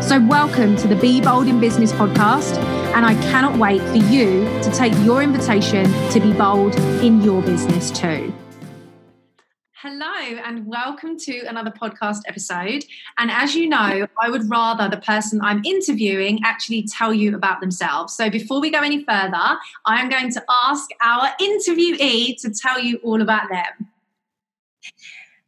So, welcome to the Be Bold in Business podcast. And I cannot wait for you to take your invitation to be bold in your business too. Hello, and welcome to another podcast episode. And as you know, I would rather the person I'm interviewing actually tell you about themselves. So before we go any further, I am going to ask our interviewee to tell you all about them.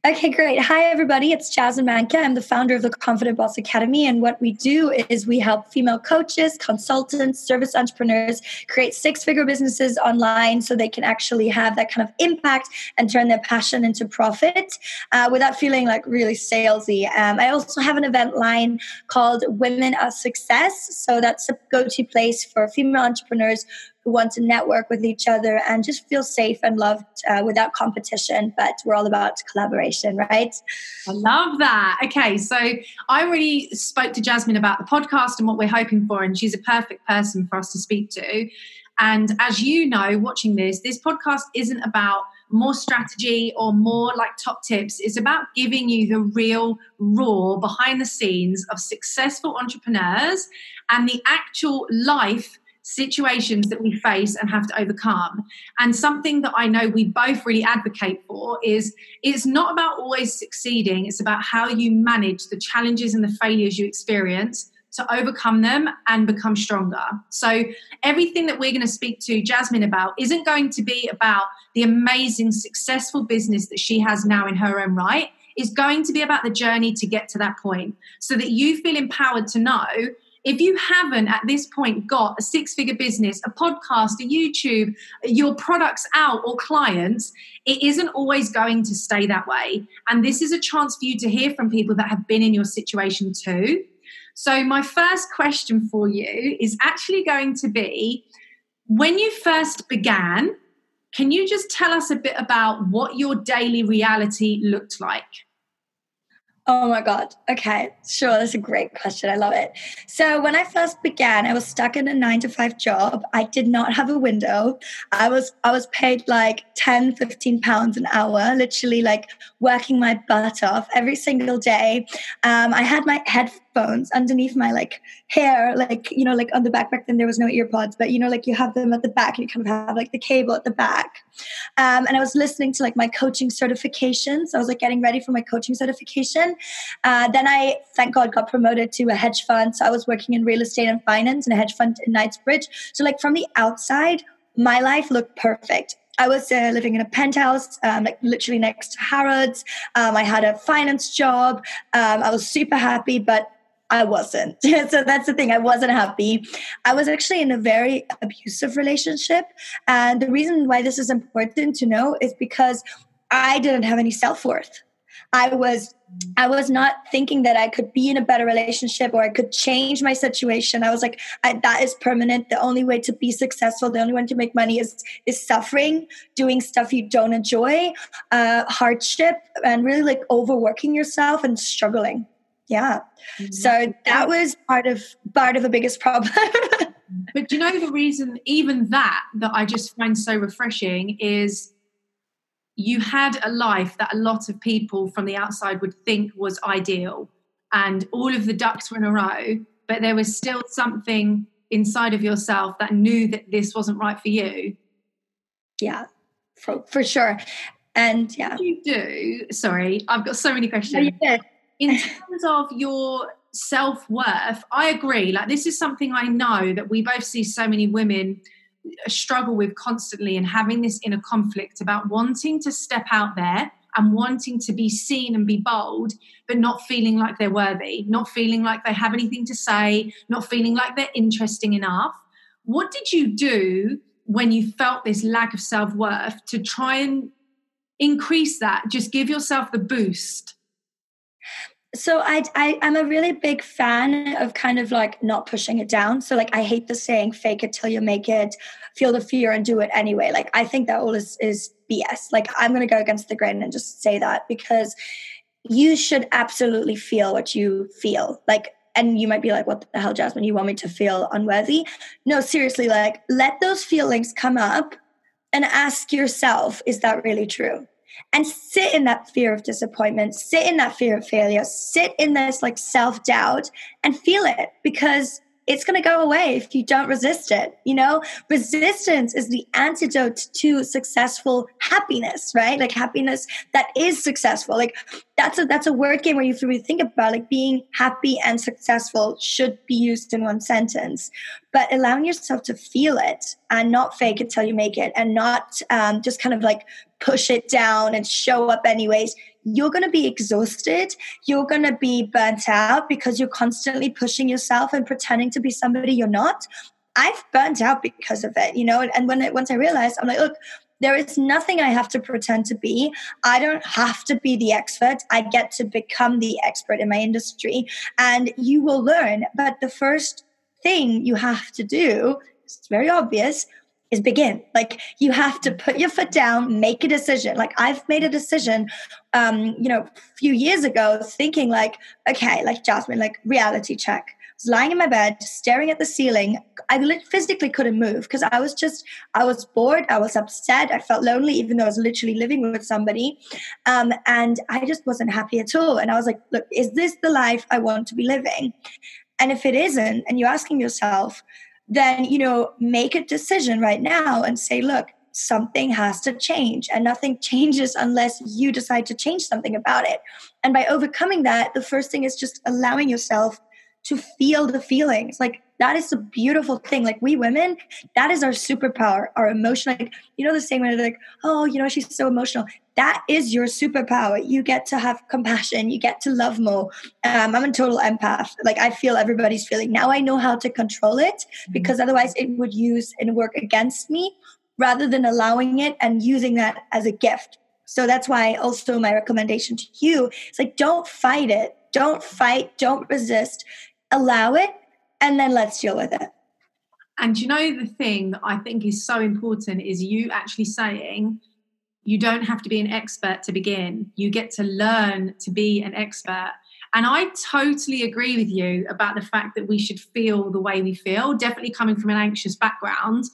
Okay, great. Hi, everybody. It's Jasmine Manka. I'm the founder of the Confident Boss Academy. And what we do is we help female coaches, consultants, service entrepreneurs create six figure businesses online so they can actually have that kind of impact and turn their passion into profit uh, without feeling like really salesy. Um, I also have an event line called Women of Success. So that's a go to place for female entrepreneurs want to network with each other and just feel safe and loved uh, without competition. But we're all about collaboration, right? I love that. Okay, so I already spoke to Jasmine about the podcast and what we're hoping for, and she's a perfect person for us to speak to. And as you know, watching this, this podcast isn't about more strategy or more like top tips. It's about giving you the real, raw, behind the scenes of successful entrepreneurs and the actual life situations that we face and have to overcome. And something that I know we both really advocate for is it's not about always succeeding, it's about how you manage the challenges and the failures you experience to overcome them and become stronger. So, everything that we're going to speak to Jasmine about isn't going to be about the amazing, successful business that she has now in her own right. It's going to be about the journey to get to that point so that you feel empowered to know if you haven't at this point got a six figure business, a podcast, a YouTube, your products out or clients, it isn't always going to stay that way. And this is a chance for you to hear from people that have been in your situation too. So, my first question for you is actually going to be when you first began, can you just tell us a bit about what your daily reality looked like? Oh my God. Okay. Sure. That's a great question. I love it. So, when I first began, I was stuck in a nine to five job. I did not have a window. I was, I was paid like 10, 15 pounds an hour, literally like working my butt off every single day. Um, I had my headphones underneath my like hair, like you know, like on the back. Back then there was no earpods, but you know, like you have them at the back, and you kind of have like the cable at the back. Um, and I was listening to like my coaching certifications. I was like getting ready for my coaching certification. Uh, then I, thank God, got promoted to a hedge fund. So I was working in real estate and finance in a hedge fund in Knightsbridge. So like from the outside, my life looked perfect. I was uh, living in a penthouse, um, like literally next to Harrods. Um, I had a finance job. Um, I was super happy, but I wasn't. so that's the thing. I wasn't happy. I was actually in a very abusive relationship. And the reason why this is important to know is because I didn't have any self worth. I was I was not thinking that I could be in a better relationship or I could change my situation. I was like, I, that is permanent. The only way to be successful, the only way to make money is is suffering, doing stuff you don't enjoy, uh, hardship, and really like overworking yourself and struggling yeah mm-hmm. so that was part of part of the biggest problem but do you know the reason even that that i just find so refreshing is you had a life that a lot of people from the outside would think was ideal and all of the ducks were in a row, but there was still something inside of yourself that knew that this wasn't right for you. Yeah, for, for sure. And yeah. You do, sorry, I've got so many questions. Oh, in terms of your self worth, I agree. Like, this is something I know that we both see so many women struggle with constantly and having this inner conflict about wanting to step out there and wanting to be seen and be bold, but not feeling like they're worthy, not feeling like they have anything to say, not feeling like they're interesting enough. What did you do when you felt this lack of self worth to try and increase that? Just give yourself the boost so I, I i'm a really big fan of kind of like not pushing it down. So like i hate the saying fake it till you make it. Feel the fear and do it anyway. Like i think that all is is bs like i'm to go against the grain and just say that because you should absolutely feel what you feel. Like and you might be like what the hell jasmine? You want me to feel unworthy? No seriously like let those feelings come up and ask yourself is that really true and sit in that fear of disappointment, sit in that fear of failure, sit in this like self doubt and feel it because it's going to go away if you don't resist it. You know, resistance is the antidote to successful happiness, right? Like happiness that is successful. Like that's a that's a word game where you really think about like being happy and successful should be used in one sentence, but allowing yourself to feel it and not fake it till you make it, and not um, just kind of like push it down and show up anyways you're going to be exhausted. You're going to be burnt out because you're constantly pushing yourself and pretending to be somebody you're not. I've burnt out because of it, you know. And when it, once I realized, I'm like, look, there is nothing I have to pretend to be. I don't have to be the expert. I get to become the expert in my industry, and you will learn. But the first thing you have to do, it's very obvious, is begin. Like you have to put your foot down, make a decision. Like I've made a decision, um, you know, a few years ago, thinking like, okay, like Jasmine, like reality check. I was lying in my bed, staring at the ceiling. I physically couldn't move because I was just, I was bored. I was upset. I felt lonely, even though I was literally living with somebody. Um, and I just wasn't happy at all. And I was like, look, is this the life I want to be living? And if it isn't, and you're asking yourself, then you know make a decision right now and say look something has to change and nothing changes unless you decide to change something about it. And by overcoming that the first thing is just allowing yourself to feel the feelings. Like that is a beautiful thing like we women that is our superpower our emotion like you know the same way they're like oh you know she's so emotional that is your superpower. You get to have compassion. You get to love more. Um, I'm a total empath. Like I feel everybody's feeling. Now I know how to control it mm-hmm. because otherwise it would use and work against me rather than allowing it and using that as a gift. So that's why also my recommendation to you is like don't fight it. Don't fight. Don't resist. Allow it and then let's deal with it. And you know the thing that I think is so important is you actually saying you don't have to be an expert to begin. You get to learn to be an expert. And I totally agree with you about the fact that we should feel the way we feel, definitely coming from an anxious background.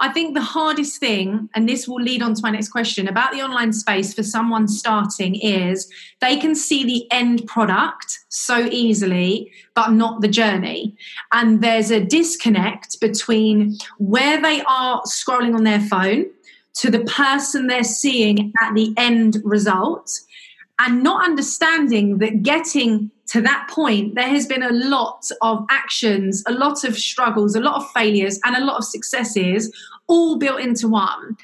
I think the hardest thing, and this will lead on to my next question about the online space for someone starting, is they can see the end product so easily, but not the journey. And there's a disconnect between where they are scrolling on their phone to the person they're seeing at the end result and not understanding that getting to that point, there has been a lot of actions, a lot of struggles, a lot of failures, and a lot of successes all built into one.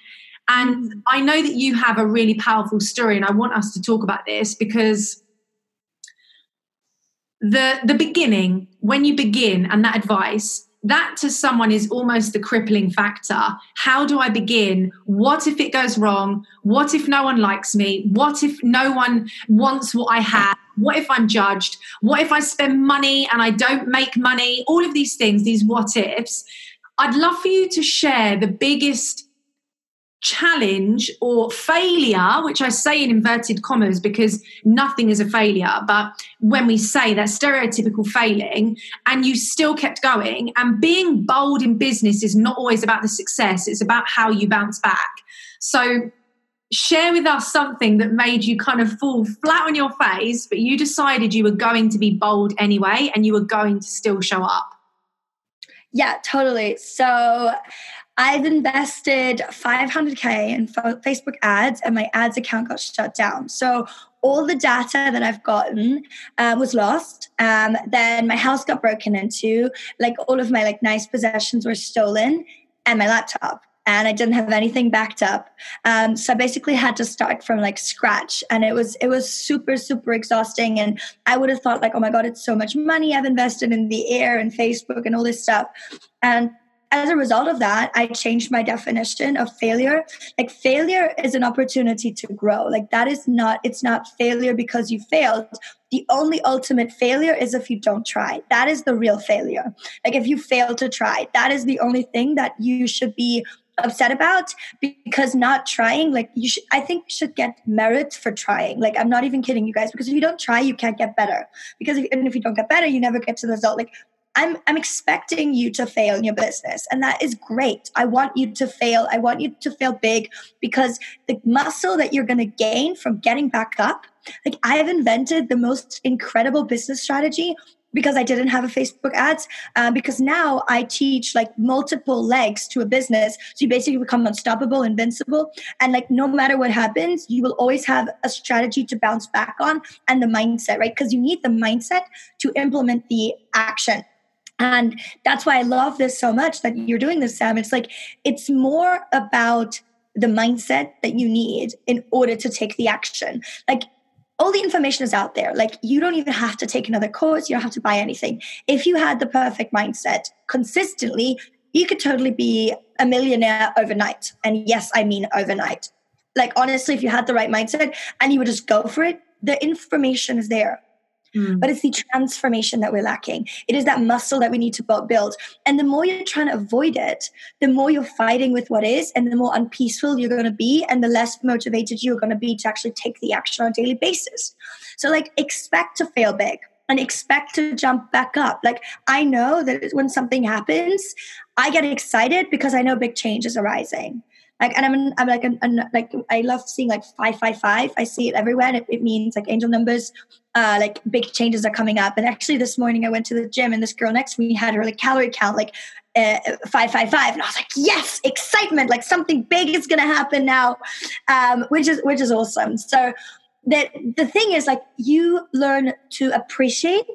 And I know that you have a really powerful story, and I want us to talk about this because the the beginning, when you begin, and that advice that to someone is almost the crippling factor. How do I begin? What if it goes wrong? What if no one likes me? What if no one wants what I have? What if I'm judged? What if I spend money and I don't make money? All of these things, these what ifs. I'd love for you to share the biggest challenge or failure, which I say in inverted commas because nothing is a failure, but when we say that stereotypical failing and you still kept going, and being bold in business is not always about the success, it's about how you bounce back. So, share with us something that made you kind of fall flat on your face, but you decided you were going to be bold anyway and you were going to still show up. Yeah, totally. So I've invested 500K in Facebook ads and my ads account got shut down. So all the data that I've gotten uh, was lost. Um, then my house got broken into, like all of my like nice possessions were stolen and my laptop and I didn't have anything backed up. Um, so I basically had to start from like scratch, and it was it was super super exhausting. And I would have thought like, oh my god, it's so much money I've invested in the air and Facebook and all this stuff, and as a result of that, I changed my definition of failure. Like failure is an opportunity to grow. Like that is not, it's not failure because you failed. The only ultimate failure is if you don't try. That is the real failure. Like if you fail to try, that is the only thing that you should be upset about because not trying like you should i think you should get merit for trying like i'm not even kidding you guys because if you don't try you can't get better because if, and if you don't get better you never get to the result like I'm I'm expecting you to fail in your business and that is great. I want you to fail. I want you to fail big because the muscle that you're going to gain from getting back up. Like I have invented the most incredible business strategy because I didn't have a Facebook ads. Um, because now I teach like multiple legs to a business. So you basically become unstoppable, invincible. And like no matter what happens, you will always have a strategy to bounce back on and the mindset, right? Because you need the mindset to implement the action. And that's why I love this so much that you're doing this, Sam. It's like, it's more about the mindset that you need in order to take the action. Like, all the information is out there. Like, you don't even have to take another course, you don't have to buy anything. If you had the perfect mindset consistently, you could totally be a millionaire overnight. And yes, I mean overnight. Like, honestly, if you had the right mindset and you would just go for it, the information is there. Mm. But it's the transformation that we're lacking. It is that muscle that we need to build. And the more you're trying to avoid it, the more you're fighting with what is, and the more unpeaceful you're going to be, and the less motivated you're going to be to actually take the action on a daily basis. So, like, expect to fail big and expect to jump back up. Like, I know that when something happens, I get excited because I know big change is arising like and i'm i'm like an, an, like i love seeing like 555 i see it everywhere and it, it means like angel numbers uh like big changes are coming up. And actually this morning i went to the gym and this girl next to me had her like calorie count like uh, 555 and i was like yes excitement like something big is gonna happen now um which is which is awesome. So that the thing is like you learn to appreciate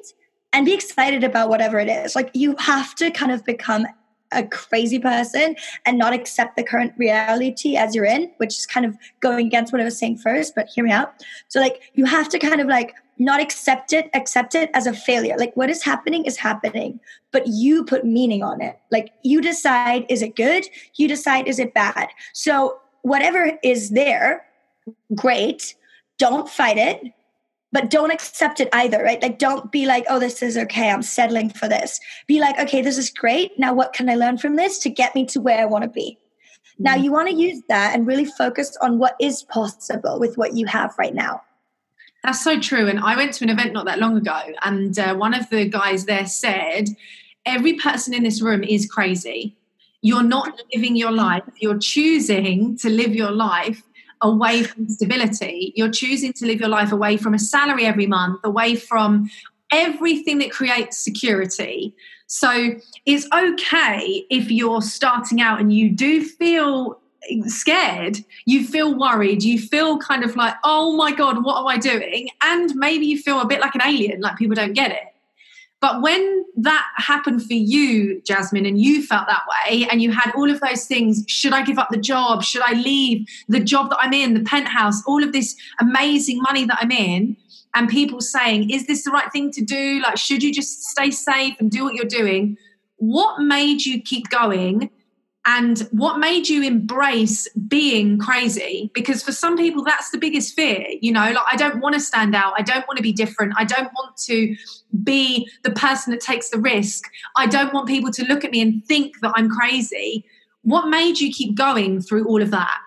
and be excited about whatever it is. Like you have to kind of become a crazy person and not accept the current reality as you're in, which is kind of going against what I was saying first, but hear me out. So, like, you have to kind of like not accept it, accept it as a failure. Like, what is happening is happening, but you put meaning on it. Like, you decide, is it good? You decide, is it bad? So, whatever is there, great. Don't fight it but don't accept it either, right? Like, don't be like, oh, this is okay. I'm settling for this. Be like, okay, this is great. Now, what can I learn from this to get me to where I want to be? Mm-hmm. Now, you want to use that and really focus on what is possible with what you have right now. That's so true. And I went to an event not that long ago, and uh, one of the guys there said, every person in this room is crazy. You're not living your life. You're choosing to live your life away from stability. You're choosing to live your life away from a salary every month, away from everything that creates security. So it's okay if you're starting out and you do feel scared, you feel worried, you feel kind of like, oh my God, what am I doing? And maybe you feel a bit like an alien, like people don't get it. But when that happened for you, Jasmine, and you felt that way, and you had all of those things should I give up the job? Should I leave the job that I'm in, the penthouse, all of this amazing money that I'm in? And people saying, is this the right thing to do? Like, should you just stay safe and do what you're doing? What made you keep going? And what made you embrace being crazy? Because for some people that's the biggest fear you know like i don't want to stand out. I don't want to be different. I don't want to be the person that takes the risk. I don't want people to look at me and think that i'm crazy. What made you keep going through all of that?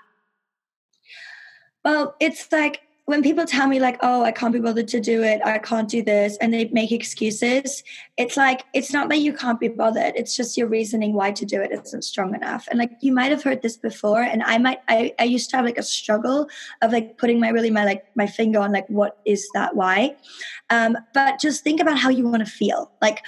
Well it's like when people tell me like oh i can't be bothered to do it. I can't do this and they make excuses it's like it's not that you can't be bothered it's just your reasoning why to do it isn't strong enough. And like you might have heard this before and i might i, I used to have like a struggle of like putting my really my like my finger on like what is that why? Um but just think about how you want to feel. Like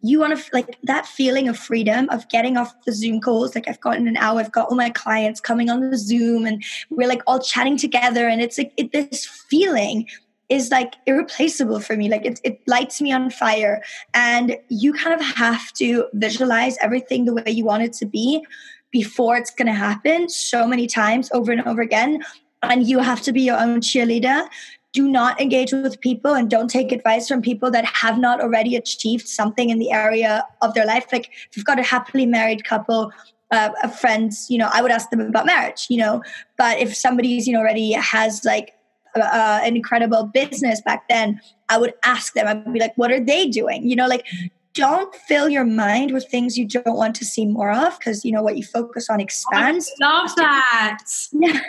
you want to like that feeling of freedom of getting off the zoom calls like i've gotten an hour i've got all my clients coming on the zoom and we're like all chatting together and it's like it, this feeling is like irreplaceable for me like it, it lights me on fire and you kind of have to visualize everything the way you want it to be before it's going to happen so many times over and over again and you have to be your own cheerleader do not engage with people and don't take advice from people that have not already achieved something in the area of their life. Like if you've got a happily married couple, uh, a friends, you know, I would ask them about marriage, you know, but if somebody's, you know, already has like uh, an incredible business back then, I would ask them, I'd be like, what are they doing? You know, like, don't fill your mind with things you don't want to see more of because you know what you focus on expands. Oh, I love that. Yeah,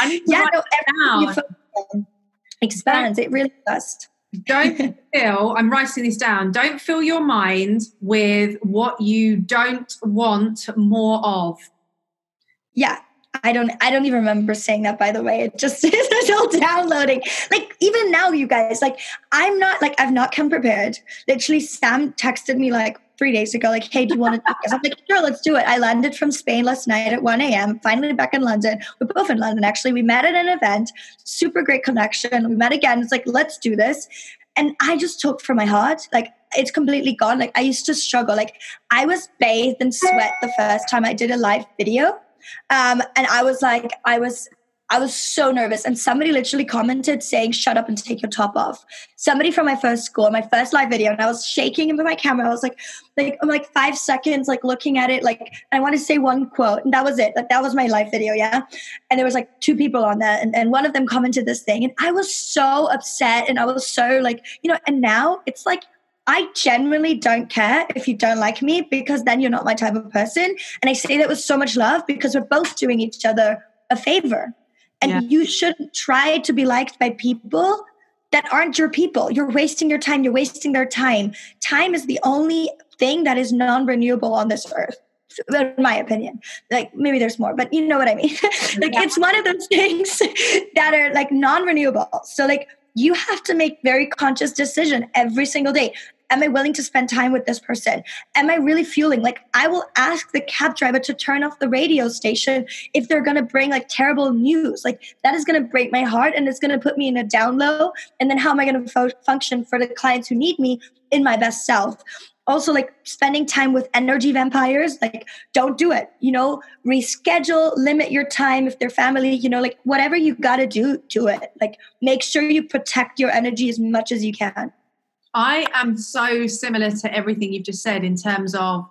I need to yeah, no, expands. It really does. Don't fill, I'm writing this down, don't fill your mind with what you don't want more of. Yeah. I don't I don't even remember saying that by the way. It just is still downloading. Like even now, you guys, like I'm not like I've not come prepared. Literally, Sam texted me like three days ago, like, hey, do you want to do this? I'm like, sure, let's do it. I landed from Spain last night at 1 a.m., finally back in London. We're both in London, actually. We met at an event, super great connection. We met again. It's like, let's do this. And I just took from my heart, like, it's completely gone. Like, I used to struggle. Like, I was bathed in sweat the first time I did a live video. Um, and I was like, I was I was so nervous. And somebody literally commented saying, shut up and take your top off. Somebody from my first school, my first live video, and I was shaking into my camera. I was like, like, I'm like five seconds, like looking at it. Like, I want to say one quote. And that was it. Like, that was my live video. Yeah. And there was like two people on that. And, and one of them commented this thing. And I was so upset. And I was so like, you know, and now it's like, I genuinely don't care if you don't like me because then you're not my type of person. And I say that with so much love because we're both doing each other a favor. And yeah. you shouldn't try to be liked by people that aren't your people. You're wasting your time. You're wasting their time. Time is the only thing that is non renewable on this earth. In my opinion, like maybe there's more, but you know what I mean. like yeah. it's one of those things that are like non renewable. So, like, you have to make very conscious decision every single day Am I willing to spend time with this person? Am I really fueling? Like, I will ask the cab driver to turn off the radio station if they're going to bring like terrible news. Like, that is going to break my heart and it's going to put me in a down low. And then, how am I going to fo- function for the clients who need me in my best self? also like spending time with energy vampires like don't do it you know reschedule limit your time if they're family you know like whatever you got to do do it like make sure you protect your energy as much as you can I am so similar to everything you've just said in terms of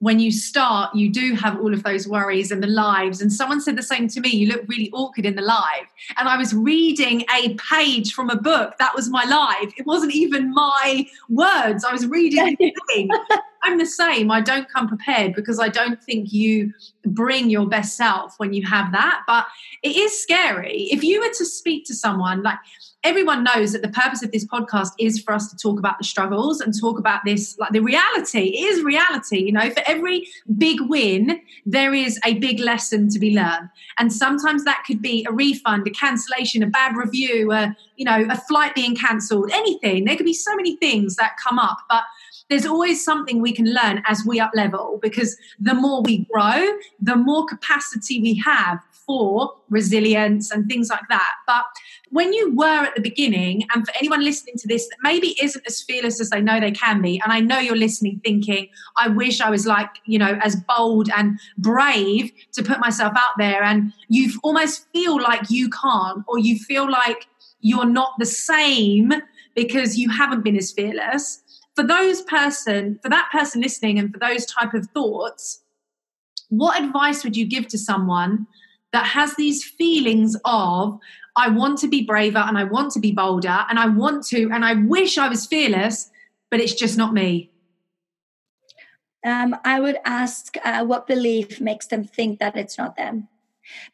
when you start, you do have all of those worries and the lives. And someone said the same to me you look really awkward in the live. And I was reading a page from a book. That was my live. It wasn't even my words. I was reading I'm the same. I don't come prepared because I don't think you bring your best self when you have that. But it is scary. If you were to speak to someone, like everyone knows that the purpose of this podcast is for us to talk about the struggles and talk about this like the reality. It is reality you know? For every big win there is a big lesson to be learned. And sometimes that could be a refund a cancellation a bad review a you know a flight being cancelled anything. There could be so many things that come up but there's always something we can learn as we up level because the more we grow the more capacity we have for resilience and things like that. But when you were at the beginning, and for anyone listening to this that maybe isn't as fearless as they know they can be, and I know you're listening thinking, I wish I was like, you know, as bold and brave to put myself out there, and you almost feel like you can't, or you feel like you're not the same because you haven't been as fearless. For those person, for that person listening, and for those type of thoughts, what advice would you give to someone that has these feelings of I want to be braver and I want to be bolder and I want to and I wish I was fearless, but it's just not me? Um, I would ask uh, what belief makes them think that it's not them.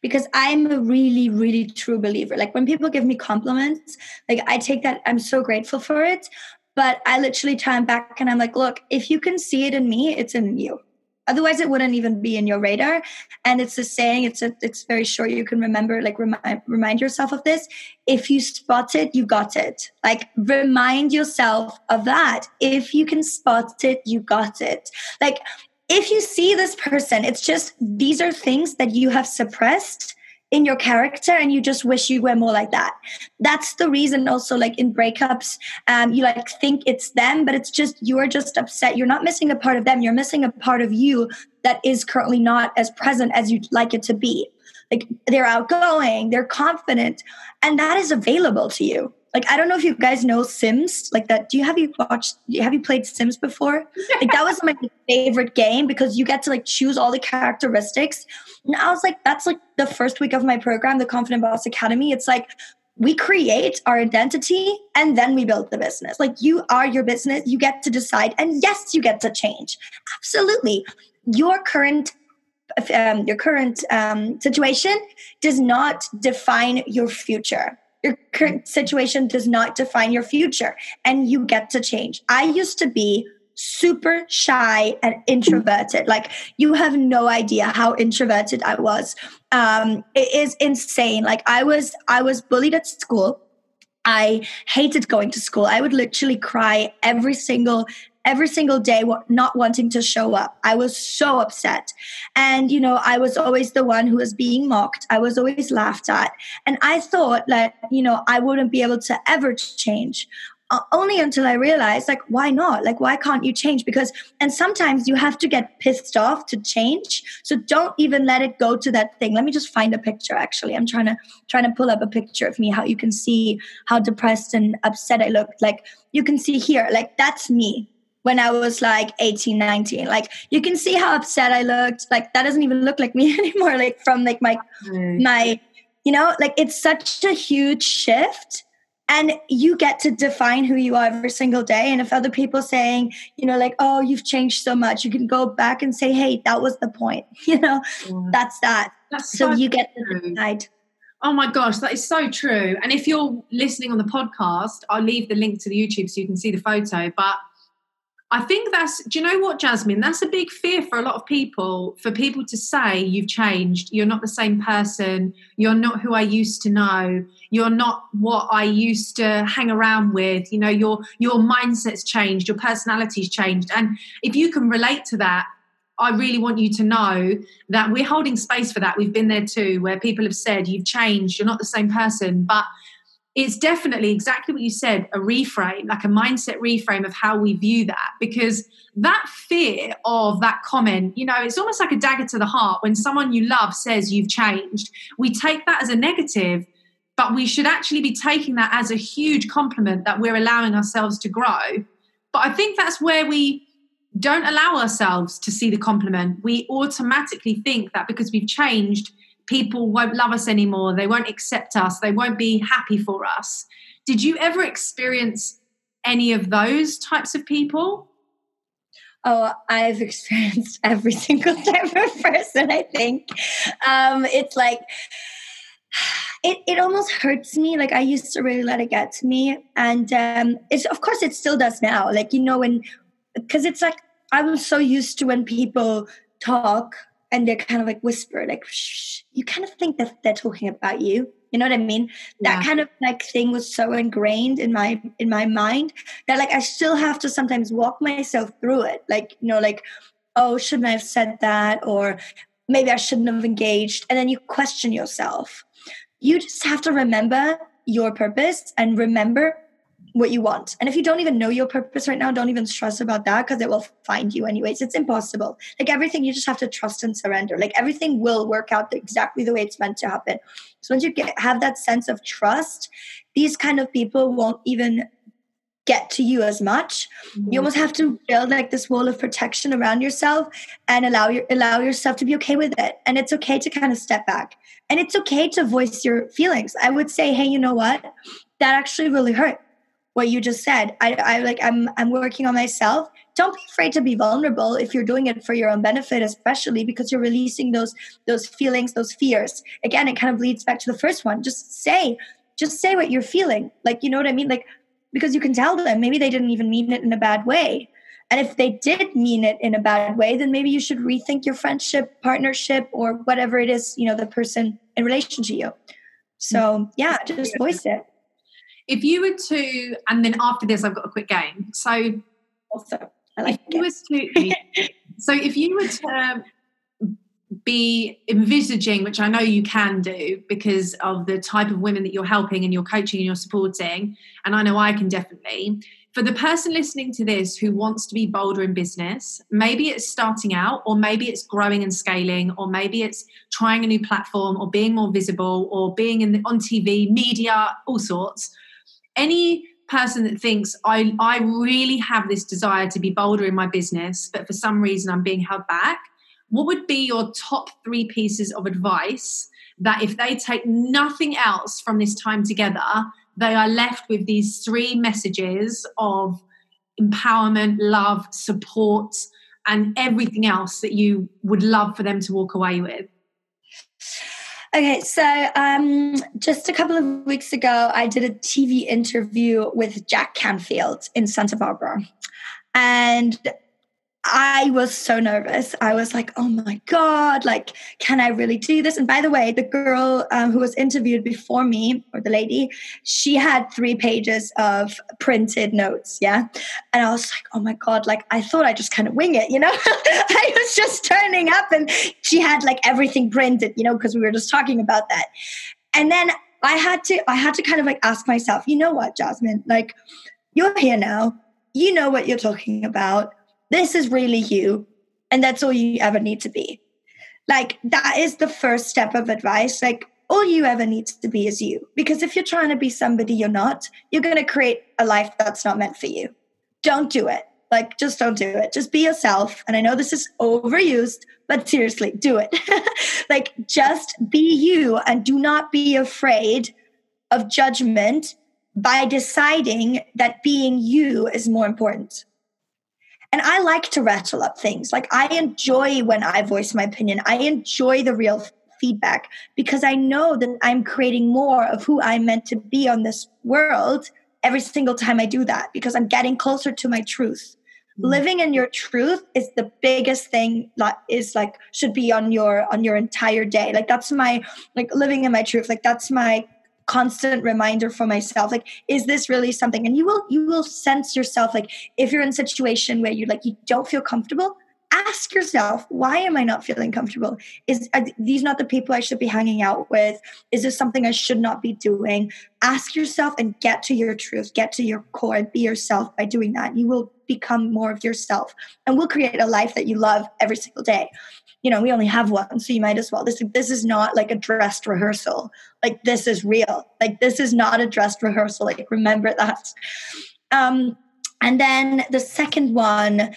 because I'm a really, really true believer. Like when people give me compliments, like I take that, I'm so grateful for it. But I literally turn back and I'm like, look, if you can see it in me, it's in you. Otherwise, it wouldn't even be in your radar. And it's a saying. It's a, it's very short. You can remember, like remind remind yourself of this. If you spot it, you got it. Like remind yourself of that. If you can spot it, you got it. Like if you see this person, it's just these are things that you have suppressed in your character and you just wish you were more like that. That's the reason also like in breakups um, you like think it's them but it's just you're just upset. You're not missing a part of them. You're missing a part of you that is currently not as present as you'd like it to be. Like they're outgoing they're confident and that is available to you like I don't know if you guys know Sims like that. Do you have you watched? Have you played Sims before? like that was my favorite game because you get to like choose all the characteristics. And I was like, that's like the first week of my program, the Confident Boss Academy. It's like we create our identity and then we build the business. Like you are your business, you get to decide, and yes, you get to change. Absolutely, your current um, your current um, situation does not define your future your current situation does not define your future and you get to change. I used to be super shy and introverted. Like you have no idea how introverted I was. Um, it is insane. Like I was, I was bullied at school. I hated going to school. I would literally cry every single every single day not wanting to show up. I was so upset. And, you know, I was always the one who was being mocked. I was always laughed at. And I thought that, you know, I wouldn't be able to ever change. Uh, only until I realized, like, why not? Like, why can't you change? Because, and sometimes you have to get pissed off to change. So don't even let it go to that thing. Let me just find a picture. Actually, I'm trying to trying to pull up a picture of me. How you can see how depressed and upset I looked. Like you can see here, like that's me when I was like 18, 19. Like you can see how upset I looked. Like that doesn't even look like me anymore. Like from like my mm. my, you know, like it's such a huge shift. And you get to define who you are every single day. And if other people saying, you know, like, oh, you've changed so much, you can go back and say, hey, that was the point. You know, yeah. that's that. That's so, so you get to decide. Oh my gosh, that is so true. And if you're listening on the podcast, I'll leave the link to the YouTube so you can see the photo. But I think that's, do you know what, Jasmine? That's a big fear for a lot of people, for people to say, you've changed, you're not the same person, you're not who I used to know, you're not what I used to hang around with, you know, your, your mindset's changed, your personality's changed. And if you can relate to that, I really want you to know that we're holding space for that. We've been there too, where people have said, you've changed, you're not the same person. But it's definitely exactly what you said a reframe, like a mindset reframe of how we view that. Because that fear of that comment, you know, it's almost like a dagger to the heart when someone you love says you've changed. We take that as a negative, but we should actually be taking that as a huge compliment that we're allowing ourselves to grow. But I think that's where we don't allow ourselves to see the compliment. We automatically think that because we've changed, people won't love us anymore, they won't accept us, they won't be happy for us. Did you ever experience any of those types of people? Oh, I've experienced every single type of person, I think. Um, it's like, it, it almost hurts me. Like I used to really let it get to me. And um, it's, of course, it still does now. Like, you know, when, because it's like, I was so used to when people talk and they're kind of like whisper, like, shh, you kind of think that they're talking about you. You know what I mean? Yeah. That kind of like thing was so ingrained in my in my mind that like I still have to sometimes walk myself through it. Like, you know, like, oh, shouldn't I have said that? Or maybe I shouldn't have engaged. And then you question yourself. You just have to remember your purpose and remember what you want. And if you don't even know your purpose right now, don't even stress about that because it will find you anyways. It's impossible. Like everything, you just have to trust and surrender. Like everything will work out exactly the way it's meant to happen. So once you get have that sense of trust, these kind of people won't even get to you as much. Mm-hmm. You almost have to build like this wall of protection around yourself and allow your allow yourself to be okay with it. And it's okay to kind of step back. And it's okay to voice your feelings. I would say, hey, you know what? That actually really hurt what you just said. I, I like I'm I'm working on myself. don't be afraid to be vulnerable if you're doing it for your own benefit especially because you're releasing those those feelings those fears. Again it kind of leads back to the first one. Just say just say what you're feeling. Like you know what i mean? Like because you can tell them maybe they didn't even mean it in a bad way. And if they did mean it in a bad way then maybe you should rethink your friendship partnership or whatever it is you know the person in relation to you. So yeah just voice it if you were to and then after this i've got a quick game so also I like if you was to, so if you were to be envisaging, which I know you can do because of the type of women that you're helping and you're coaching and you're supporting, and I know I can definitely. For the person listening to this who wants to be bolder in business, maybe it's starting out, or maybe it's growing and scaling, or maybe it's trying a new platform, or being more visible, or being in the, on TV, media, all sorts. Any person that thinks I, I really have this desire to be bolder in my business, but for some reason I'm being held back, what would be your top three pieces of advice that if they take nothing else from this time together, they are left with these three messages of empowerment, love, support, and everything else that you would love for them to walk away with? Okay, so um, just a couple of weeks ago, I did a TV interview with Jack Canfield in Santa Barbara. And I was so nervous. I was like, oh my God, like, can I really do this? And by the way, the girl um, who was interviewed before me, or the lady, she had three pages of printed notes. Yeah. And I was like, oh my God, like, I thought I just kind of wing it, you know? I was just turning up and she had like everything printed, you know, because we were just talking about that. And then I had to, I had to kind of like ask myself, you know what, Jasmine, like, you're here now. You know what you're talking about this is really you. And that's all you ever need to be. Like, that is the first step of advice. Like, all you ever need to be is you. Because if you're trying to be somebody you're not, you're going to create a life that's not meant for you. Don't do it. Like, just don't do it. Just be yourself. And I know this is overused, but seriously, do it. like, just be you and do not be afraid of judgment by deciding that being you is more important. And I like to rattle up things. Like I enjoy when I voice my opinion. I enjoy the real feedback because I know that I'm creating more of who I'm meant to be on this world every single time I do that because I'm getting closer to my truth. Mm-hmm. Living in your truth is the biggest thing that is like should be on your on your entire day. Like that's my like living in my truth. Like that's my constant reminder for myself like is this really something? And you will you will sense yourself like if you're in a situation where you like you don't feel comfortable ask yourself why am i not feeling comfortable? Is these not the people i should be hanging out with? Is this something i should not be doing? Ask yourself and get to your truth get to your core and be yourself by doing that. You will become more of yourself and will create a life that you love every single day you know we only have one so you might as well this this is not like a dressed rehearsal like this is real like this is not a dressed rehearsal like remember that um and then the second one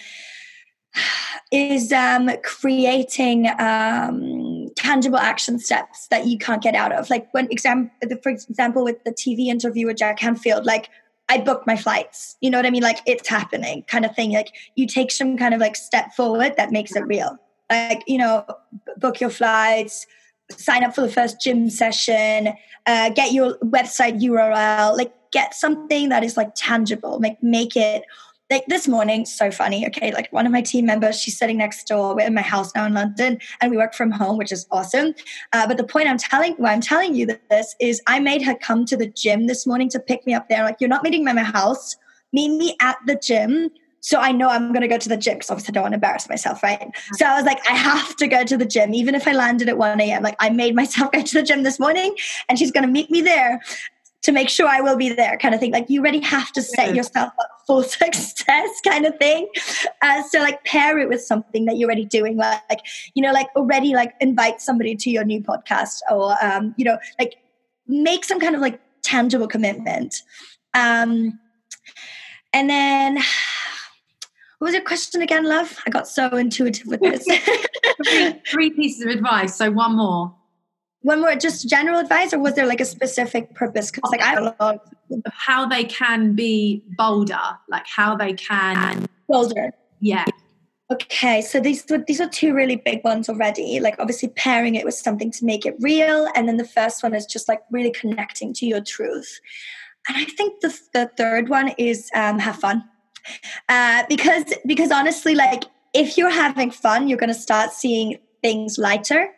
is um creating um tangible action steps that you can't get out of like when exam for example with the tv interview with jack canfield like I booked my flights. You know what I mean? Like it's happening kind of thing. Like you take some kind of like step forward that makes it real like you know book your flights sign up for the first gym session uh, get your website url like get something that is like tangible make make it like this morning so funny okay like one of my team members she's sitting next door we're in my house now in london and we work from home which is awesome uh, but the point i'm telling why i'm telling you this is i made her come to the gym this morning to pick me up there like you're not meeting me at my house meet me at the gym so I know I'm going to go to the gym because obviously I don't want to embarrass myself, right? So I was like, I have to go to the gym, even if I landed at 1 a.m. Like I made myself go to the gym this morning and she's going to meet me there to make sure I will be there, kind of thing. Like you already have to set yourself up for success, kind of thing. Uh, so like pair it with something that you're already doing, like, like you know, like already like invite somebody to your new podcast, or um, you know, like make some kind of like tangible commitment. Um, and then what was your question again, love? I got so intuitive with this. three, three pieces of advice. So one more. One more, just general advice, or was there like a specific purpose? Because like I don't know how they can be bolder, like how they can bolder. Yeah. Okay, so these were these are two really big ones already. Like obviously pairing it with something to make it real, and then the first one is just like really connecting to your truth. And I think the the third one is um, have fun, uh, because because honestly, like if you're having fun, you're going to start seeing things lighter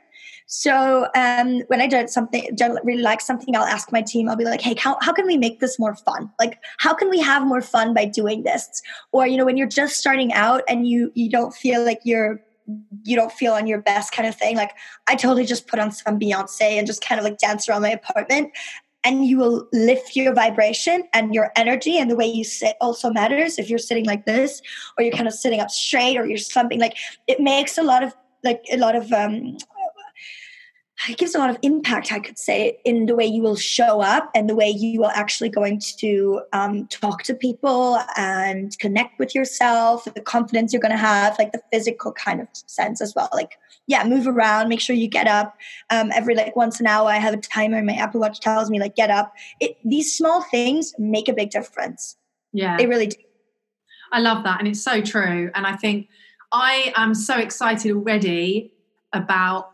so um, when I do something, don't really like something, I'll ask my team. I'll be like, "Hey, how how can we make this more fun? Like, how can we have more fun by doing this?" Or you know, when you're just starting out and you you don't feel like you're you don't feel on your best kind of thing. Like I totally just put on some Beyonce and just kind of like dance around my apartment and you will lift your vibration and your energy and the way you sit also matters. If you're sitting like this or you're kind of sitting up straight or you're something like it makes a lot of like a lot of um it gives a lot of impact, I could say, in the way you will show up and the way you are actually going to um, talk to people and connect with yourself, the confidence you're going to have, like the physical kind of sense as well. Like, yeah, move around, make sure you get up. Um, every like once an hour, I have a timer, and my Apple Watch tells me like get up. It, these small things make a big difference. Yeah, they really do. I love that, and it's so true. And I think I am so excited already about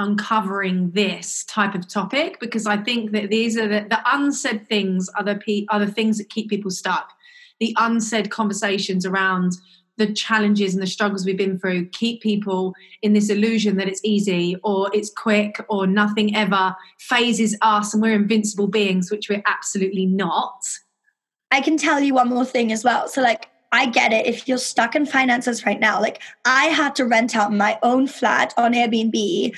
uncovering this type of topic because I think that these are the, the unsaid things are the, pe- are the things that keep people stuck. The unsaid conversations around the challenges and the struggles we've been through keep people in this illusion that it's easy or it's quick or nothing ever fazes us and we're invincible beings, which we're absolutely not. I can tell you one more thing as well. So, like, I get it. If you're stuck in finances right now, like I had to rent out my own flat on Airbnb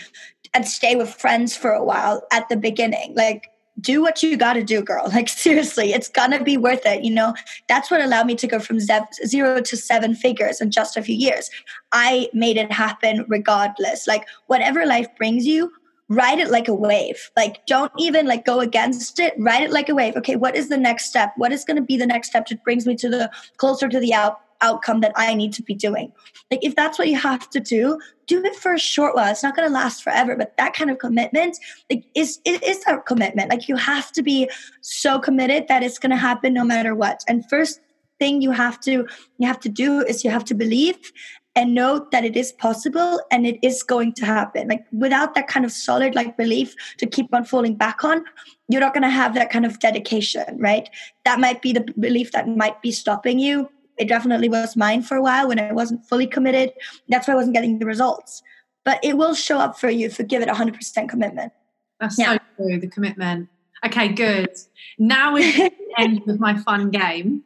and stay with friends for a while at the beginning. Like, do what you got to do, girl. Like, seriously, it's gonna be worth it. You know, that's what allowed me to go from zero to seven figures in just a few years. I made it happen regardless. Like, whatever life brings you, ride it like a wave like don't even like go against it ride it like a wave okay what is the next step what is going to be the next step that brings me to the closer to the out, outcome that i need to be doing. Like if that's what you have to do do it for a short while. It's not going to last forever but that kind of commitment like is it is a commitment. Like you have to be so committed that it's going to happen no matter what. And first thing you have to you have to do is you have to believe and know that it is possible and it is going to happen. Like without that kind of solid like belief to keep on falling back on you're not going to have that kind of dedication right? That might be the belief that might be stopping you it definitely was mine for a while when i wasn't fully committed that's why i wasn't getting the results but it will show up for you if you give it 100% commitment that's yeah. so true the commitment okay good now we're the end with my fun game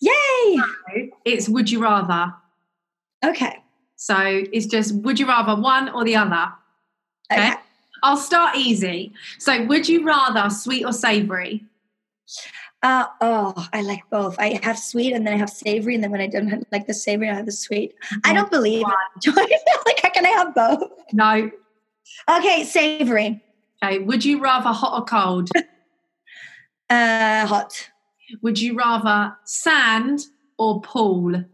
yay so it's would you rather Okay. So it's just would you rather one or the other? Okay. okay. I'll start easy. So would you rather sweet or savory? Uh, oh, I like both. I have sweet and then I have savory, and then when I don't like the savory, I have the sweet. I don't believe it. like, how can I have both? No. Okay, savory. Okay. Would you rather hot or cold? uh, hot. Would you rather sand or pool?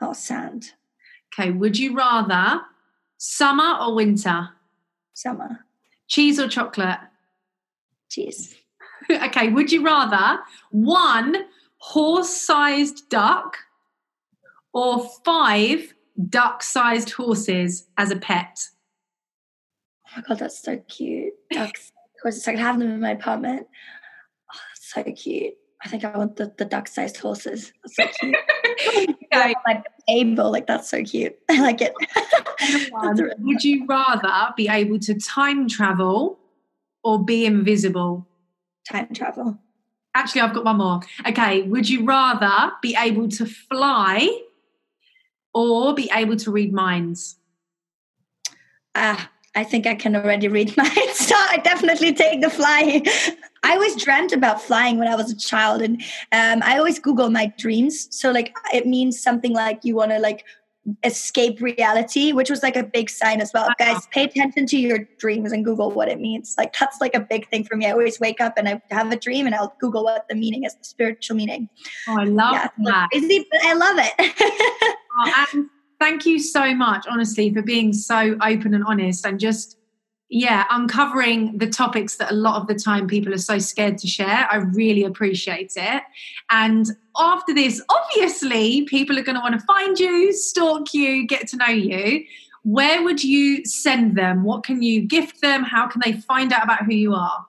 Oh, sand. Okay. Would you rather summer or winter? Summer. Cheese or chocolate? Cheese. okay. Would you rather one horse sized duck or five duck sized horses as a pet? Oh my God, that's so cute. Ducks, horses. I could have them in my apartment. Oh, that's so cute. I think I want the, the duck sized horses. That's so cute. okay. like table, like that's so cute. I like it. really Would you rather be able to time travel or be invisible? Time travel. Actually, I've got one more. Okay. Would you rather be able to fly or be able to read minds? Ah, I think I can already read minds. So I definitely take the fly. I always dreamt about flying when I was a child, and um, I always Google my dreams. So like it means something like you want to like escape reality, which was like a big sign as well. Uh-huh. Guys, pay attention to your dreams and Google what it means. Like that's like a big thing for me. I always wake up and I have a dream and I'll Google what the meaning is, the spiritual meaning. Oh, I love yeah, that. Crazy, but I love it. oh, and thank you so much, honestly, for being so open and honest and just yeah, uncovering the topics that a lot of the time people are so scared to share. I really appreciate it. And after this, obviously, people are going to want to find you, stalk you, get to know you. Where would you send them? What can you gift them? How can they find out about who you are?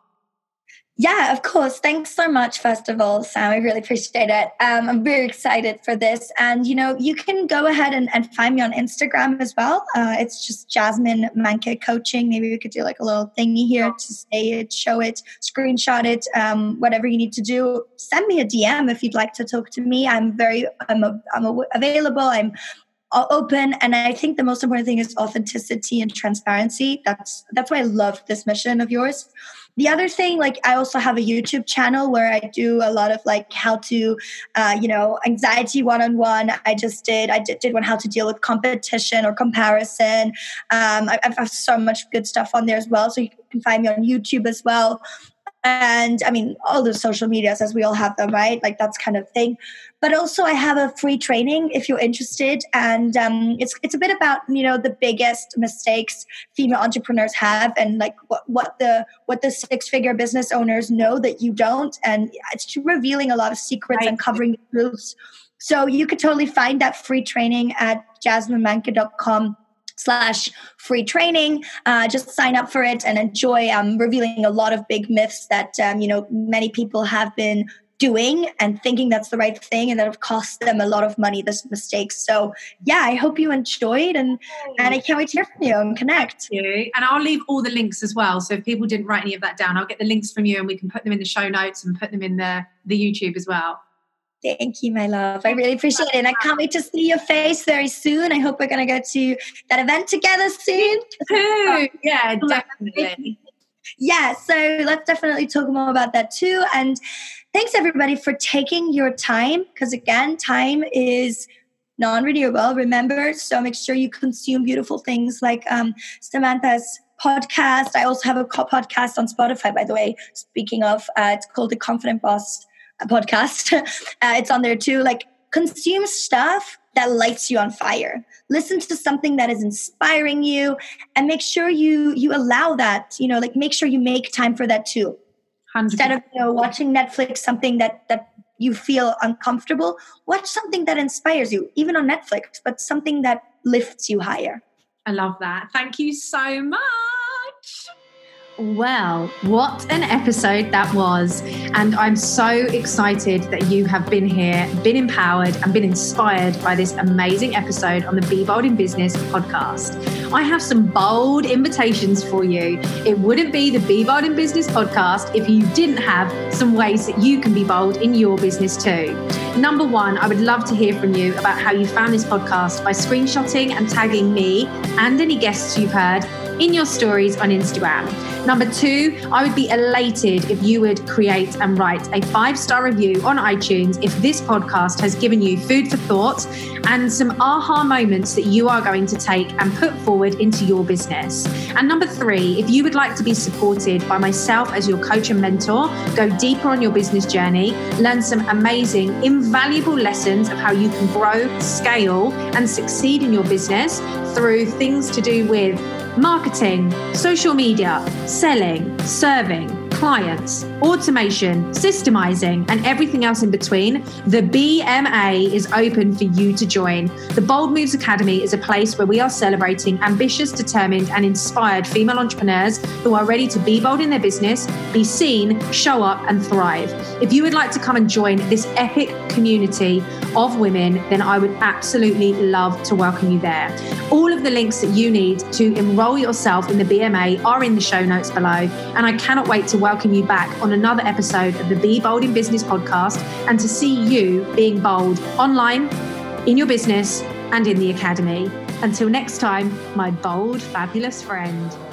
Yeah, of course. Thanks so much, first of all, Sam. I really appreciate it. Um, I'm very excited for this. And, you know, you can go ahead and, and find me on Instagram as well. Uh, it's just Jasmine Manke Coaching. Maybe we could do like a little thingy here to say it, show it, screenshot it, um, whatever you need to do. Send me a DM if you'd like to talk to me. I'm very, I'm, a, I'm a, available. I'm open and i think the most important thing is authenticity and transparency that's that's why i love this mission of yours the other thing like i also have a youtube channel where i do a lot of like how to uh, you know anxiety one-on-one. I just did i did, did one how to deal with competition or comparison. Um, I, I have so much good stuff on there as well so you can find me on youtube as well and i mean all the social medias as we all have them right? Like that's kind of thing. But also i have a free training if you're interested. And um, it's it's a bit about you know the biggest mistakes female entrepreneurs have and like what, what the what the six figure business owners know that you don't. And it's revealing a lot of secrets right. uncovering the truths. So you could totally find that free training at jasminemanke.com slash free training. Uh, just sign up for it and enjoy um, revealing a lot of big myths that um, you know many people have been doing and thinking that's the right thing and that have cost them a lot of money this mistakes so yeah i hope you enjoyed and and i can't wait to hear from you and connect. You. And i'll leave all the links as well. So if people didn't write any of that down i'll get the links from you and we can put them in the show notes and put them in the the youtube as well Thank you, my love. I really appreciate it. And I can't wait to see your face very soon. I hope we're going to go to that event together soon. Yeah, definitely. Yeah, so let's definitely talk more about that too. And thanks everybody for taking your time because, again, time is non renewable. Remember, so make sure you consume beautiful things like um, Samantha's podcast. I also have a podcast on Spotify, by the way. Speaking of, uh, it's called The Confident Boss podcast. uh, it's on there too. Like consume stuff that lights you on fire. Listen to something that is inspiring you, and make sure you you allow that. You know, like make sure you make time for that too. 100%. Instead of you know watching Netflix, something that that you feel uncomfortable, watch something that inspires you, even on Netflix, but something that lifts you higher. I love that. Thank you so much. Well, what an episode that was. And I'm so excited that you have been here, been empowered, and been inspired by this amazing episode on the Be Bold in Business podcast. I have some bold invitations for you. It wouldn't be the Be Bold in Business podcast if you didn't have some ways that you can be bold in your business too. Number one, I would love to hear from you about how you found this podcast by screenshotting and tagging me and any guests you've heard in your stories on Instagram. Number two, I would be elated if you would create and write a five star review on iTunes if this podcast has given you food for thought and some aha moments that you are going to take and put forward into your business. And number three, if you would like to be supported by myself as your coach and mentor, go deeper on your business journey, learn some amazing, invaluable lessons of how you can grow, scale, and succeed in your business through things to do with marketing, social media, selling, serving clients, automation, systemizing, and everything else in between, the BMA is open for you to join. The Bold Moves Academy is a place where we are celebrating ambitious, determined, and inspired female entrepreneurs who are ready to be bold in their business, be seen, show up, and thrive. If you would like to come and join this epic community of women, then I would absolutely love to welcome you there. All of the links that you need to enroll yourself in the BMA are in the show notes below, and I cannot wait to welcome you back on another episode of the Be Bold in Business podcast and to see you being bold online, in your business, and in the academy. Until next time, my bold, fabulous friend.